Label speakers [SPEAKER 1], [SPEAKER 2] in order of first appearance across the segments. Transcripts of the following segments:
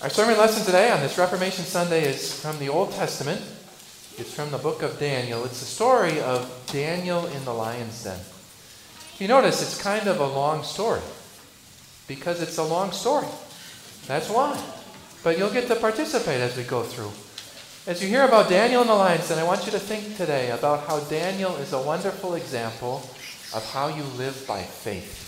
[SPEAKER 1] Our sermon lesson today on this Reformation Sunday is from the Old Testament. It's from the book of Daniel. It's the story of Daniel in the lion's den. If you notice, it's kind of a long story because it's a long story. That's why. But you'll get to participate as we go through. As you hear about Daniel in the lion's den, I want you to think today about how Daniel is a wonderful example of how you live by faith.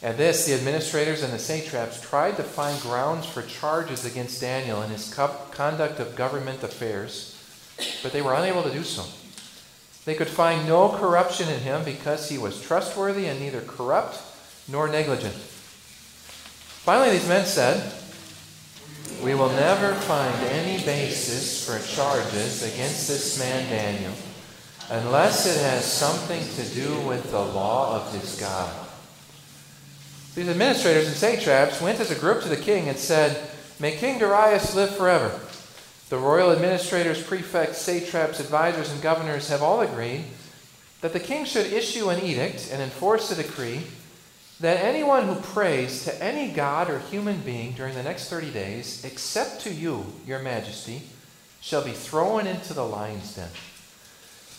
[SPEAKER 1] At this, the administrators and the satraps tried to find grounds for charges against Daniel in his conduct of government affairs, but they were unable to do so. They could find no corruption in him because he was trustworthy and neither corrupt nor negligent. Finally, these men said, We will never find any basis for charges against this man Daniel unless it has something to do with the law of his God. These administrators and satraps went as a group to the king and said, May King Darius live forever. The royal administrators, prefects, satraps, advisors, and governors have all agreed that the king should issue an edict and enforce a decree that anyone who prays to any god or human being during the next 30 days, except to you, your majesty, shall be thrown into the lion's den.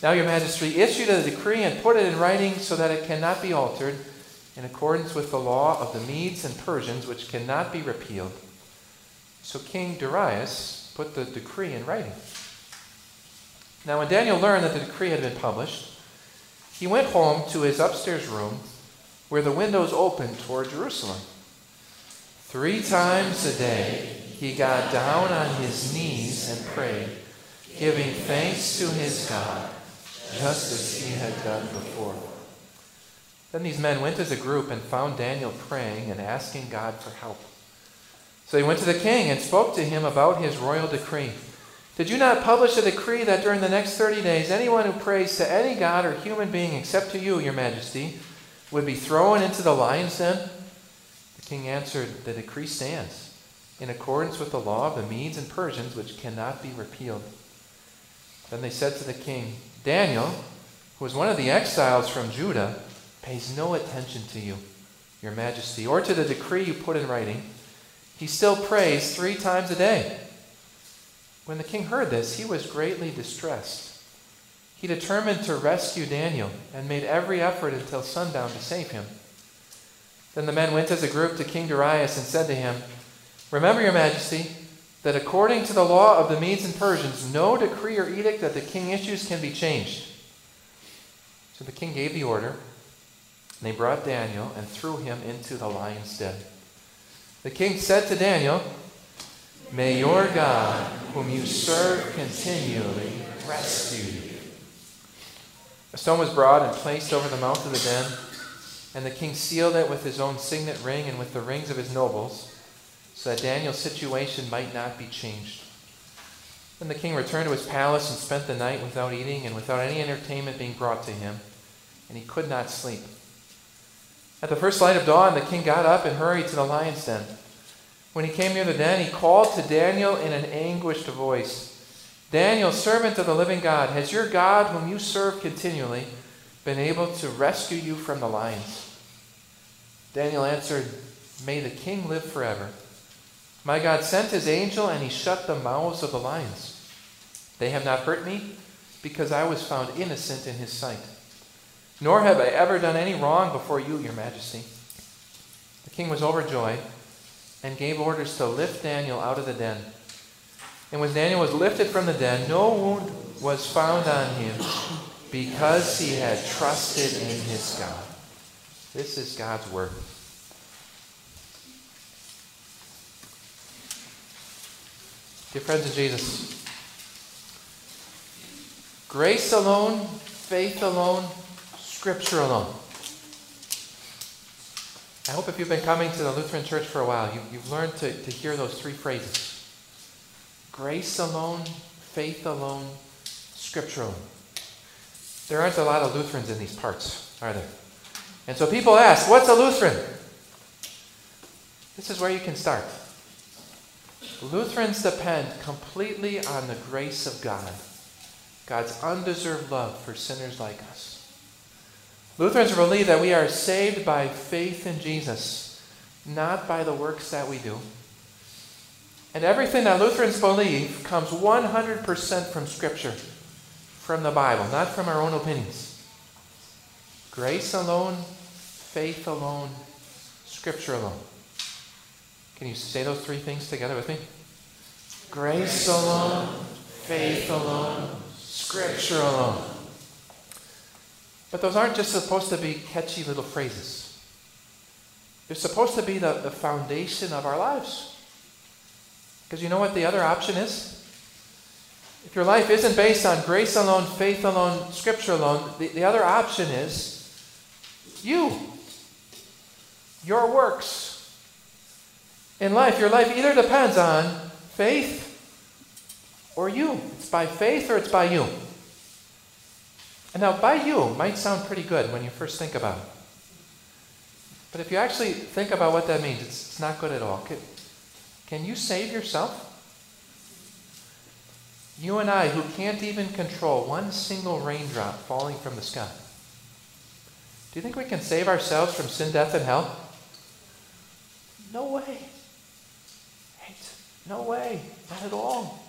[SPEAKER 1] Now, your majesty, issued a decree and put it in writing so that it cannot be altered in accordance with the law of the Medes and Persians, which cannot be repealed. So King Darius put the decree in writing. Now, when Daniel learned that the decree had been published, he went home to his upstairs room where the windows opened toward Jerusalem. Three times a day he got down on his knees and prayed, giving thanks to his God, just as he had done before. Then these men went as a group and found Daniel praying and asking God for help. So they went to the king and spoke to him about his royal decree. Did you not publish a decree that during the next 30 days, anyone who prays to any god or human being except to you, your majesty, would be thrown into the lion's den? The king answered, The decree stands, in accordance with the law of the Medes and Persians, which cannot be repealed. Then they said to the king, Daniel, who was one of the exiles from Judah, pays no attention to you, your majesty, or to the decree you put in writing. He still prays three times a day. When the king heard this, he was greatly distressed. He determined to rescue Daniel and made every effort until sundown to save him. Then the men went as a group to King Darius and said to him, Remember, your majesty, that according to the law of the Medes and Persians, no decree or edict that the king issues can be changed. So the king gave the order and they brought Daniel and threw him into the lion's den. The king said to Daniel, May your God, whom you serve continually, rescue you. A stone was brought and placed over the mouth of the den, and the king sealed it with his own signet ring and with the rings of his nobles, so that Daniel's situation might not be changed. Then the king returned to his palace and spent the night without eating and without any entertainment being brought to him, and he could not sleep. At the first light of dawn, the king got up and hurried to the lion's den. When he came near the den, he called to Daniel in an anguished voice Daniel, servant of the living God, has your God, whom you serve continually, been able to rescue you from the lions? Daniel answered, May the king live forever. My God sent his angel, and he shut the mouths of the lions. They have not hurt me, because I was found innocent in his sight. Nor have I ever done any wrong before you, your majesty. The king was overjoyed and gave orders to lift Daniel out of the den. And when Daniel was lifted from the den, no wound was found on him because he had trusted in his God. This is God's word. Dear friends in Jesus, grace alone, faith alone, Scripture alone. I hope if you've been coming to the Lutheran Church for a while, you, have learned to, to hear those three phrases Grace alone, faith alone, Scripture alone. There aren't a lot of Lutherans in these parts, are there? And so people ask, what's a Lutheran? This is where you can start. Lutherans depend completely on the grace of God, God's undeserved love for sinners like us. Lutherans believe that we are saved by faith in Jesus, not by the works that we do. And everything that Lutherans believe comes 100% from Scripture, from the Bible, not from our own opinions. Grace alone, faith alone, Scripture alone. Can you say those three things together with me? Grace alone, faith alone, Scripture alone. But those aren't just supposed to be catchy little phrases. They're supposed to be the, the foundation of our lives. Because you know what the other option is? If your life isn't based on grace alone, faith alone, scripture alone, the, the other option is you. Your works. In life, your life either depends on faith or you. It's by faith or it's by you. And now, by you might sound pretty good when you first think about it. But if you actually think about what that means, it's, it's not good at all. Can, can you save yourself? You and I, who can't even control one single raindrop falling from the sky. Do you think we can save ourselves from sin, death, and hell? No way. No way. Not at all.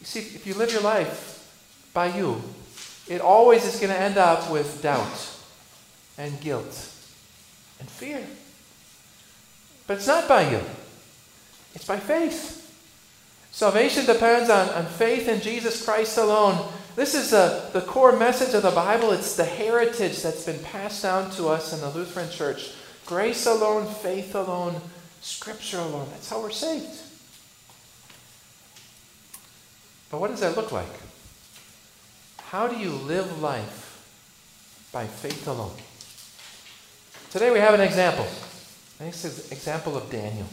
[SPEAKER 1] You see, if you live your life by you, it always is going to end up with doubt and guilt and fear. But it's not by you, it's by faith. Salvation depends on, on faith in Jesus Christ alone. This is a, the core message of the Bible. It's the heritage that's been passed down to us in the Lutheran Church. Grace alone, faith alone, Scripture alone. That's how we're saved. But what does that look like? How do you live life by faith alone? Today we have an example. This is an example of Daniel.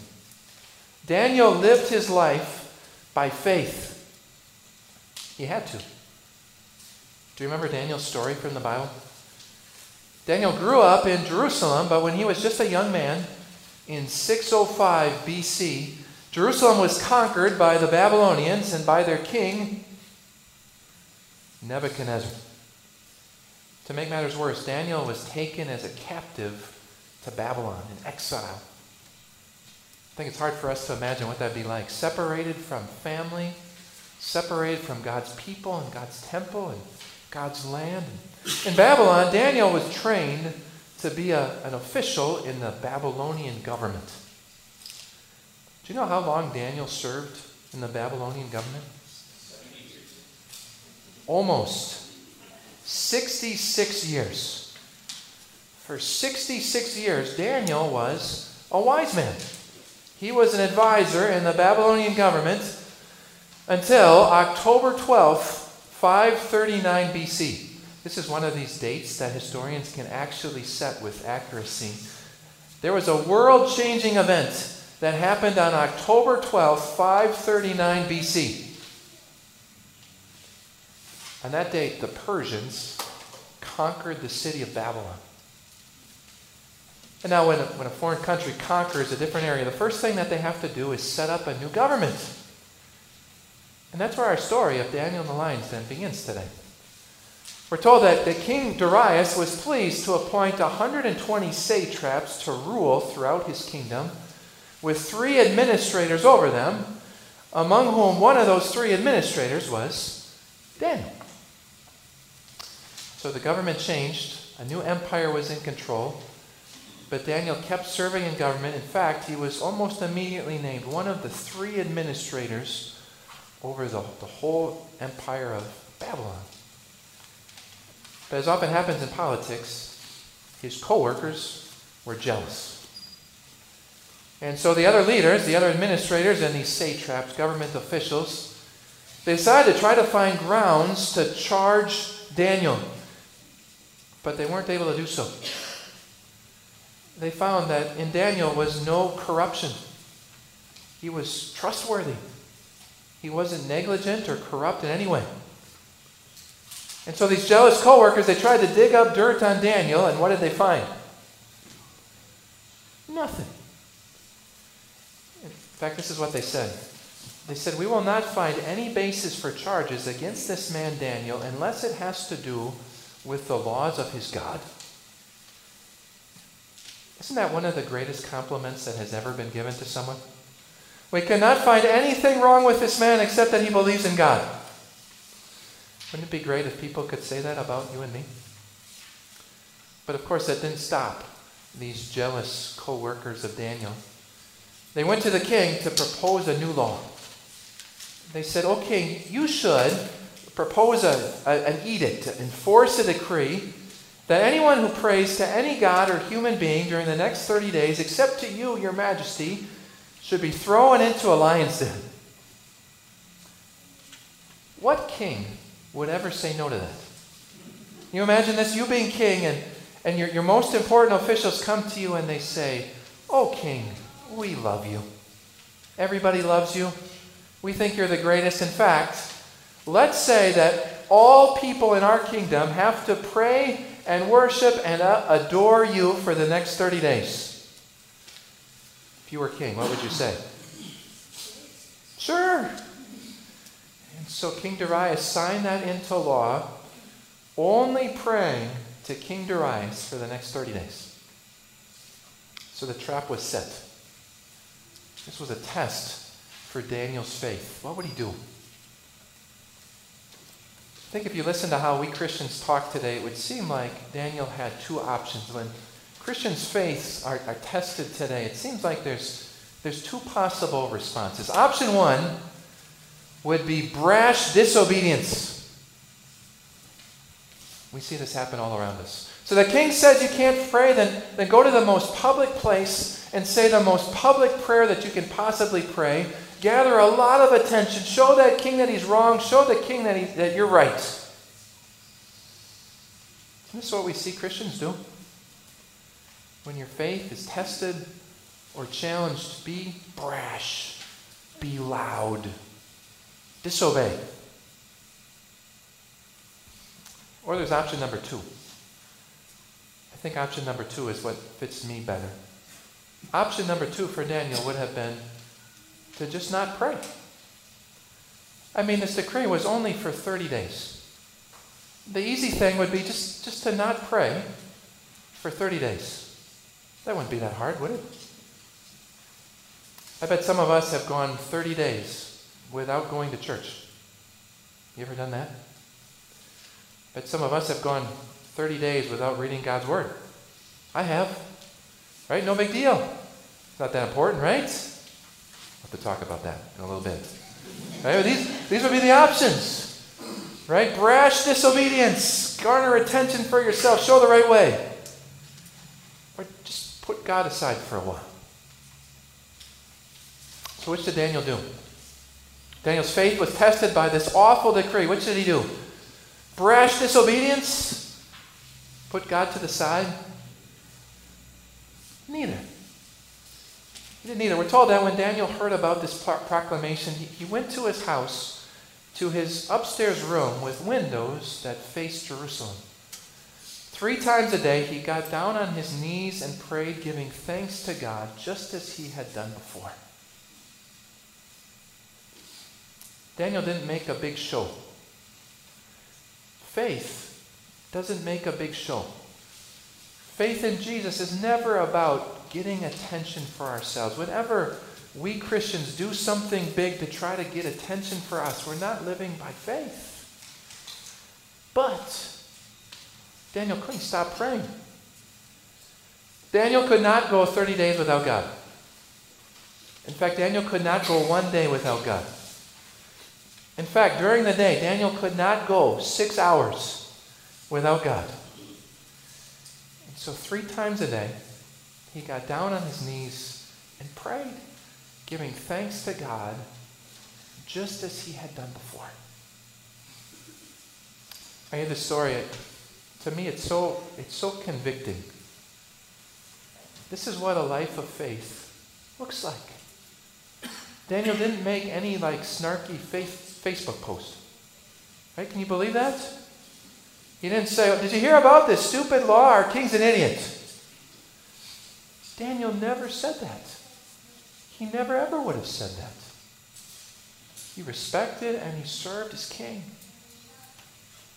[SPEAKER 1] Daniel lived his life by faith. He had to. Do you remember Daniel's story from the Bible? Daniel grew up in Jerusalem, but when he was just a young man in 605 BC, Jerusalem was conquered by the Babylonians and by their king, Nebuchadnezzar. To make matters worse, Daniel was taken as a captive to Babylon in exile. I think it's hard for us to imagine what that'd be like. Separated from family, separated from God's people and God's temple and God's land. In Babylon, Daniel was trained to be a, an official in the Babylonian government. Do you know how long Daniel served in the Babylonian government? Almost 66 years. For 66 years, Daniel was a wise man. He was an advisor in the Babylonian government until October 12th, 539 BC. This is one of these dates that historians can actually set with accuracy. There was a world changing event that happened on October 12th, 539 BC. On that date, the Persians conquered the city of Babylon. And now, when a, when a foreign country conquers a different area, the first thing that they have to do is set up a new government. And that's where our story of Daniel and the lions then begins today. We're told that, that King Darius was pleased to appoint 120 satraps to rule throughout his kingdom with three administrators over them, among whom one of those three administrators was Daniel. So the government changed, a new empire was in control, but Daniel kept serving in government. In fact, he was almost immediately named one of the three administrators over the, the whole empire of Babylon. But as often happens in politics, his co workers were jealous. And so the other leaders, the other administrators, and these satraps, government officials, they decided to try to find grounds to charge Daniel. But they weren't able to do so. They found that in Daniel was no corruption. He was trustworthy. He wasn't negligent or corrupt in any way. And so these jealous co-workers, they tried to dig up dirt on Daniel, and what did they find? Nothing. In fact, this is what they said. They said, We will not find any basis for charges against this man Daniel unless it has to do with the laws of his God. Isn't that one of the greatest compliments that has ever been given to someone? We cannot find anything wrong with this man except that he believes in God. Wouldn't it be great if people could say that about you and me? But of course, that didn't stop these jealous co workers of Daniel. They went to the king to propose a new law. They said, Okay, you should propose a, a, an edict, enforce a decree that anyone who prays to any god or human being during the next 30 days, except to you, your majesty, should be thrown into a lion's den. What king would ever say no to that? Can you imagine this? You being king, and, and your, your most important officials come to you and they say, Oh, king, we love you. Everybody loves you. We think you're the greatest. In fact, let's say that all people in our kingdom have to pray and worship and uh, adore you for the next 30 days. If you were king, what would you say? Sure. And so King Darius signed that into law, only praying to King Darius for the next 30 days. So the trap was set. This was a test for Daniel's faith. What would he do? I think if you listen to how we Christians talk today, it would seem like Daniel had two options. When Christians' faiths are, are tested today, it seems like there's, there's two possible responses. Option one would be brash disobedience. We see this happen all around us. So the king says you can't pray, then, then go to the most public place and say the most public prayer that you can possibly pray gather a lot of attention, show that king that he's wrong, show the king that, he, that you're right. Isn't this what we see Christians do? When your faith is tested or challenged, be brash, be loud, disobey. Or there's option number two. I think option number two is what fits me better. Option number two for Daniel would have been to just not pray. I mean, this decree was only for 30 days. The easy thing would be just, just to not pray for 30 days. That wouldn't be that hard, would it? I bet some of us have gone 30 days without going to church. You ever done that? I bet some of us have gone 30 days without reading God's Word. I have. Right? No big deal. It's not that important, right? We'll have to talk about that in a little bit. Right? These, these would be the options. Right? Brash disobedience. Garner attention for yourself. Show the right way. Or just put God aside for a while. So, which did Daniel do? Daniel's faith was tested by this awful decree. Which did he do? Brash disobedience? Put God to the side? Neither. He didn't either. We're told that when Daniel heard about this proclamation, he, he went to his house, to his upstairs room with windows that faced Jerusalem. Three times a day, he got down on his knees and prayed, giving thanks to God, just as he had done before. Daniel didn't make a big show. Faith doesn't make a big show. Faith in Jesus is never about getting attention for ourselves. Whenever we Christians do something big to try to get attention for us, we're not living by faith. But Daniel couldn't stop praying. Daniel could not go 30 days without God. In fact, Daniel could not go one day without God. In fact, during the day, Daniel could not go six hours without God. So, three times a day, he got down on his knees and prayed, giving thanks to God just as he had done before. I hear this story. It, to me, it's so, it's so convicting. This is what a life of faith looks like. Daniel didn't make any like snarky face, Facebook post. Right? Can you believe that? He didn't say, Did you hear about this stupid law? Our king's an idiot. Daniel never said that. He never ever would have said that. He respected and he served his king.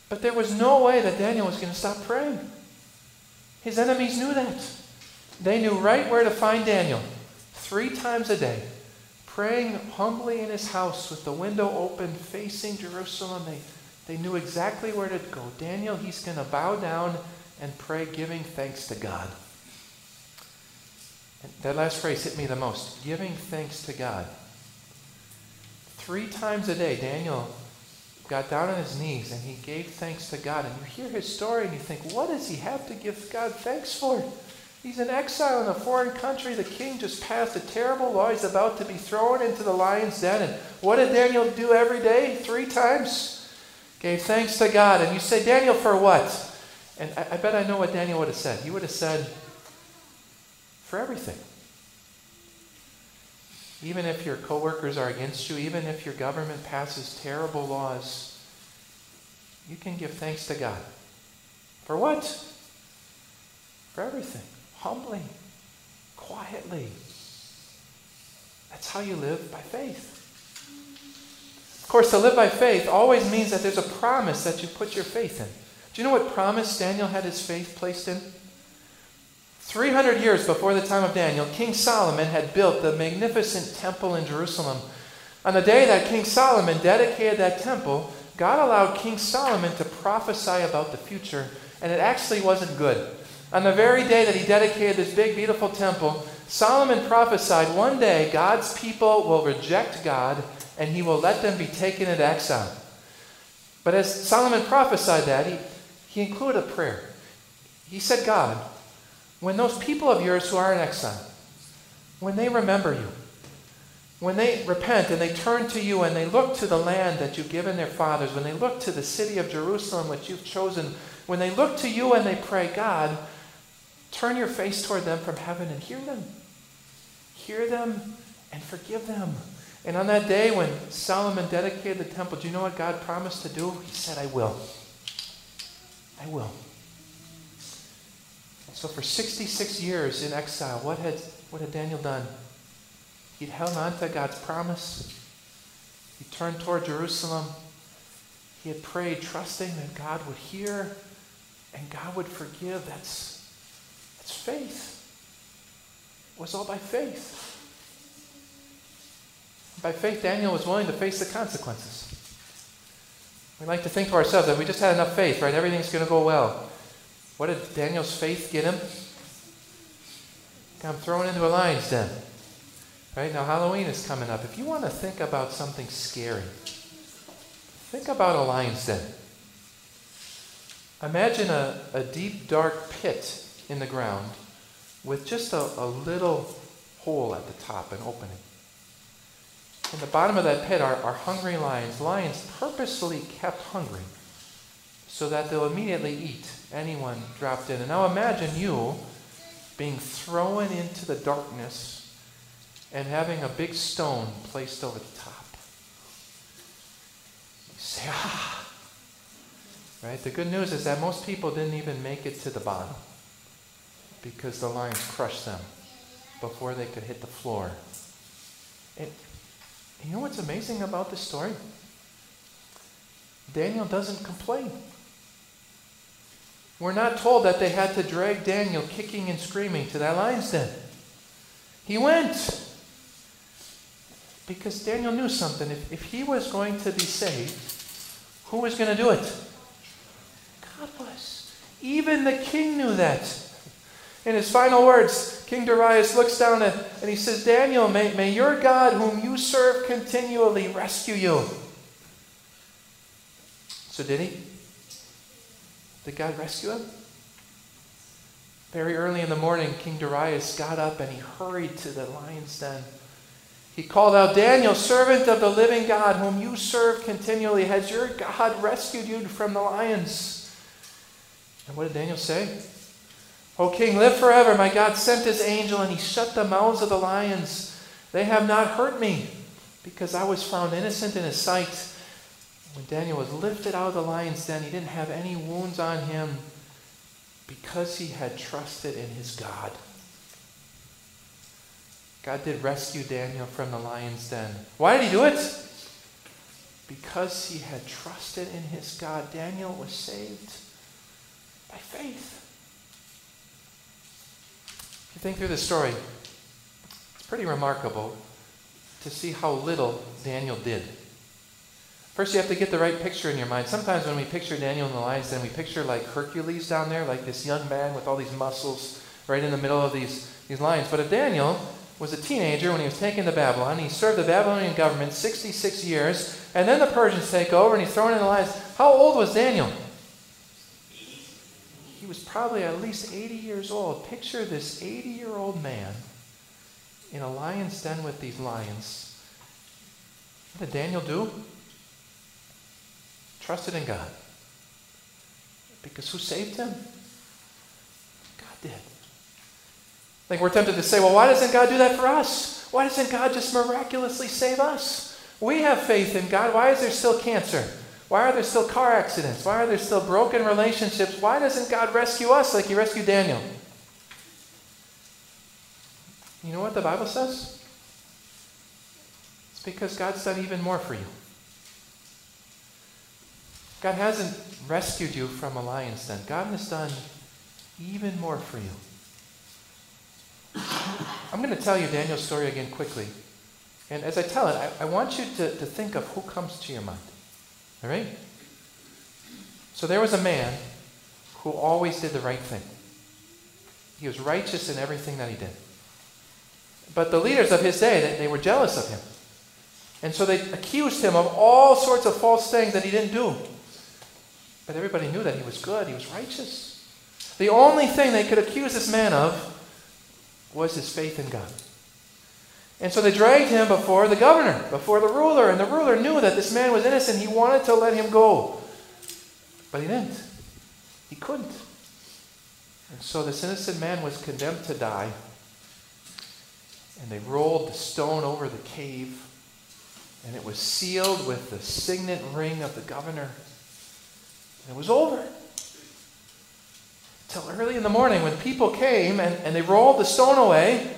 [SPEAKER 1] But there was no way that Daniel was going to stop praying. His enemies knew that. They knew right where to find Daniel three times a day, praying humbly in his house with the window open facing Jerusalem. They, they knew exactly where to go. Daniel, he's going to bow down and pray, giving thanks to God. And that last phrase hit me the most giving thanks to God. Three times a day, Daniel got down on his knees and he gave thanks to God. And you hear his story and you think, what does he have to give God thanks for? He's in exile in a foreign country. The king just passed a terrible law. He's about to be thrown into the lion's den. And what did Daniel do every day? Three times? Gave thanks to God. And you say, Daniel, for what? And I, I bet I know what Daniel would have said. He would have said, for everything. Even if your coworkers are against you, even if your government passes terrible laws, you can give thanks to God. For what? For everything. Humbly, quietly. That's how you live by faith. Of course, to live by faith always means that there's a promise that you put your faith in. Do you know what promise Daniel had his faith placed in? 300 years before the time of Daniel, King Solomon had built the magnificent temple in Jerusalem. On the day that King Solomon dedicated that temple, God allowed King Solomon to prophesy about the future, and it actually wasn't good. On the very day that he dedicated this big, beautiful temple, Solomon prophesied one day God's people will reject God and he will let them be taken into exile. But as Solomon prophesied that, he, he included a prayer. He said, God, when those people of yours who are in exile, when they remember you, when they repent and they turn to you and they look to the land that you've given their fathers, when they look to the city of Jerusalem which you've chosen, when they look to you and they pray, God, turn your face toward them from heaven and hear them. Hear them and forgive them. And on that day when Solomon dedicated the temple, do you know what God promised to do? He said, I will. I will. So for 66 years in exile, what had, what had Daniel done? He'd held on to God's promise. He turned toward Jerusalem. He had prayed, trusting that God would hear and God would forgive. That's, that's faith. It was all by faith. By faith, Daniel was willing to face the consequences. We like to think to ourselves that we just had enough faith, right? Everything's going to go well. What did Daniel's faith get him? I'm thrown into a lion's den. Right? Now, Halloween is coming up. If you want to think about something scary, think about a lion's den. Imagine a, a deep, dark pit in the ground with just a, a little hole at the top, an opening. In the bottom of that pit are, are hungry lions. Lions purposely kept hungry so that they'll immediately eat anyone dropped in. And now imagine you being thrown into the darkness and having a big stone placed over the top. You say, ah. Right? The good news is that most people didn't even make it to the bottom because the lions crushed them before they could hit the floor. And you know what's amazing about this story? Daniel doesn't complain. We're not told that they had to drag Daniel kicking and screaming to that lion's den. He went. Because Daniel knew something. If, if he was going to be saved, who was going to do it? God was. Even the king knew that. In his final words, King Darius looks down and, and he says, Daniel, may, may your God, whom you serve continually, rescue you. So did he? Did God rescue him? Very early in the morning, King Darius got up and he hurried to the lion's den. He called out, Daniel, servant of the living God, whom you serve continually, has your God rescued you from the lions? And what did Daniel say? O king, live forever. My God sent his angel and he shut the mouths of the lions. They have not hurt me. because I was found innocent in his sight. When Daniel was lifted out of the lion's den, he didn't have any wounds on him because he had trusted in his God. God did rescue Daniel from the lion's den. Why did he do it? Because he had trusted in his God. Daniel was saved by faith. Think through the story, it's pretty remarkable to see how little Daniel did. First, you have to get the right picture in your mind. Sometimes when we picture Daniel in the lion's den, we picture like Hercules down there, like this young man with all these muscles right in the middle of these, these lions. But if Daniel was a teenager when he was taken to Babylon. He served the Babylonian government 66 years, and then the Persians take over and he's thrown in the lions. How old was Daniel? He was probably at least 80 years old. Picture this 80 year old man in a lion's den with these lions. What did Daniel do? Trusted in God. Because who saved him? God did. I think we're tempted to say, well, why doesn't God do that for us? Why doesn't God just miraculously save us? We have faith in God. Why is there still cancer? Why are there still car accidents? Why are there still broken relationships? Why doesn't God rescue us like He rescued Daniel? You know what the Bible says? It's because God's done even more for you. God hasn't rescued you from a lion's den. God has done even more for you. I'm going to tell you Daniel's story again quickly. And as I tell it, I, I want you to, to think of who comes to your mind. All right? So there was a man who always did the right thing. He was righteous in everything that he did. But the leaders of his day, they, were jealous of him. And so they accused him of all sorts of false things that he didn't do. But everybody knew that he was good, he was righteous. The only thing they could accuse this man of was his faith in God. And so they dragged him before the governor, before the ruler, and the ruler knew that this man was innocent. He wanted to let him go. But he didn't. He couldn't. And so this innocent man was condemned to die. And they rolled the stone over the cave, and it was sealed with the signet ring of the governor. And it was over till early in the morning when people came and, and they rolled the stone away,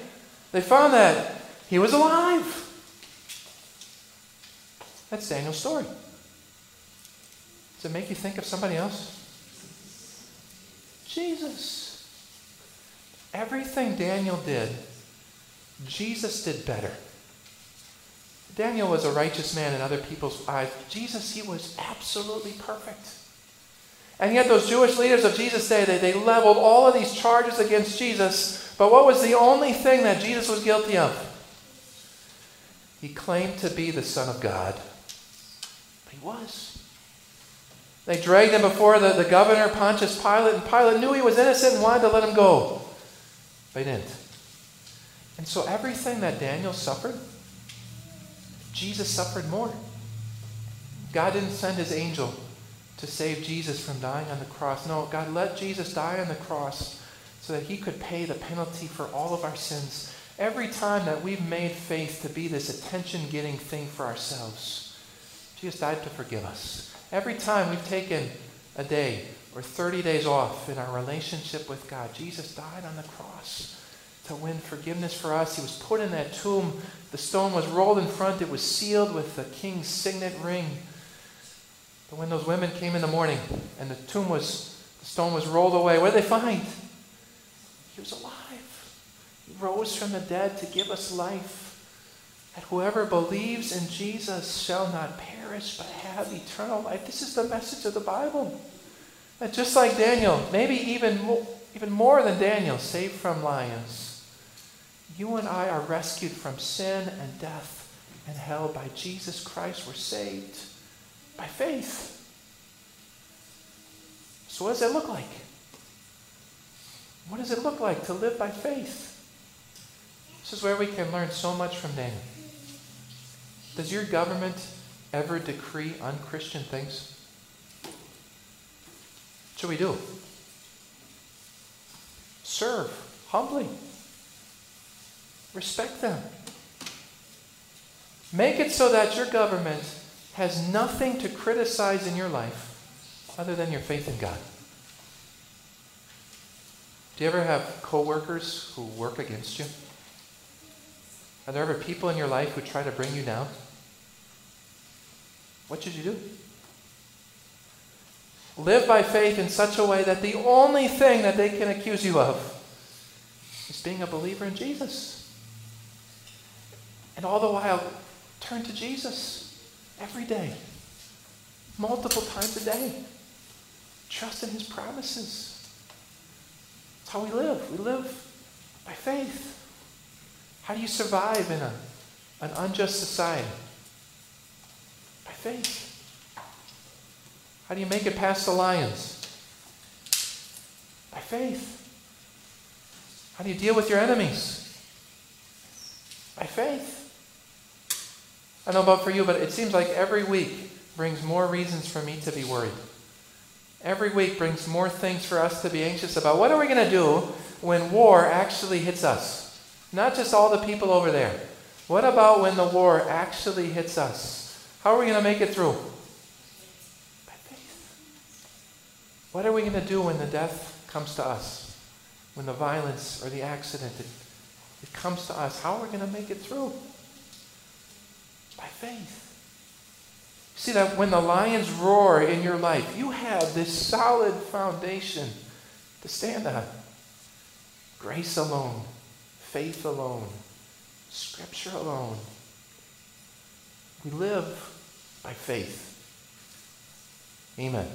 [SPEAKER 1] they found that he was alive. That's Daniel's story. Does it make you think of somebody else? Jesus. Everything Daniel did, Jesus did better. Daniel was a righteous man in other people's eyes. Jesus, he was absolutely perfect. And yet, those Jewish leaders of Jesus' day, they, they leveled all of these charges against Jesus. But what was the only thing that Jesus was guilty of? He claimed to be the Son of God. But he was. They dragged him before the, the governor, Pontius Pilate, and Pilate knew he was innocent and wanted to let him go. But he didn't. And so, everything that Daniel suffered, Jesus suffered more. God didn't send his angel to save Jesus from dying on the cross. No, God let Jesus die on the cross so that he could pay the penalty for all of our sins. Every time that we've made faith to be this attention getting thing for ourselves, Jesus died to forgive us. Every time we've taken a day or 30 days off in our relationship with God, Jesus died on the cross to win forgiveness for us. He was put in that tomb. The stone was rolled in front, it was sealed with the king's signet ring. But when those women came in the morning and the tomb was, the stone was rolled away, what did they find? He was alive. Rose from the dead to give us life. That whoever believes in Jesus shall not perish but have eternal life. This is the message of the Bible. That just like Daniel, maybe even more, even more than Daniel, saved from lions, you and I are rescued from sin and death and hell by Jesus Christ. We're saved. By faith. So, what does that look like? What does it look like to live by faith? This is where we can learn so much from Daniel. Does your government ever decree unchristian things? What should we do? Serve humbly. Respect them. Make it so that your government has nothing to criticize in your life other than your faith in God. Do you ever have coworkers who work against you? Are there ever people in your life who try to bring you down? What should you do? Live by faith in such a way that the only thing that they can accuse you of is being a believer in Jesus. And all the while, turn to Jesus every day, multiple times a day. Trust in his promises. That's how we live. We live by faith. How do you survive in a, an unjust society? By faith. How do you make it past the lions? By faith. How do you deal with your enemies? By faith. I don't know about for you, but it seems like every week brings more reasons for me to be worried. Every week brings more things for us to be anxious about. What are we going to do when war actually hits us? Not just all the people over there. What about when the war actually hits us? How are we going to make it through? By faith. What are we going to do when the death comes to us? When the violence or the accident, it, it comes to us? How are we going to make it through? By faith. See that when the lions roar in your life, you have this solid foundation to stand on. Grace alone, faith alone, Scripture alone. We live by faith. Amen.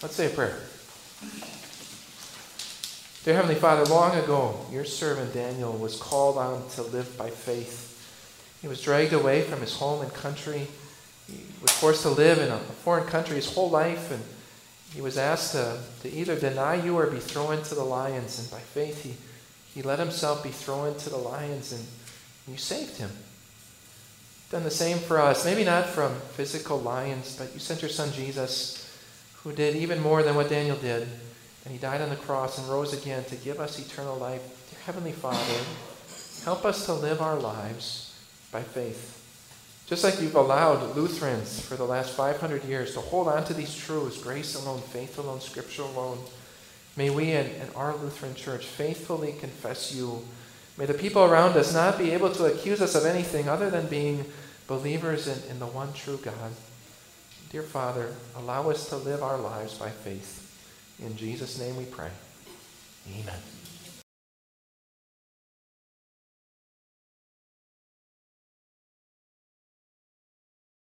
[SPEAKER 1] Let's say a prayer. Dear Heavenly Father, long ago, your servant Daniel was called on to live by faith. He was dragged away from his home and country. He was forced to live in a foreign country his whole life, and he was asked to, to either deny you or be thrown into the lions. And by faith, he, he let himself be thrown into the lions, and you saved him. Done the same for us. Maybe not from physical lions, but you sent your son Jesus, who did even more than what Daniel did. And he died on the cross and rose again to give us eternal life. Dear Heavenly Father, help us to live our lives by faith. Just like you've allowed Lutherans for the last 500 years to hold on to these truths grace alone, faith alone, scripture alone. May we in, in, our Lutheran church faithfully confess you. May the people around us not be able to accuse us of anything other than being believers in, in the one true God. Dear Father, allow us to live our lives by faith. In Jesus' name we pray. Amen.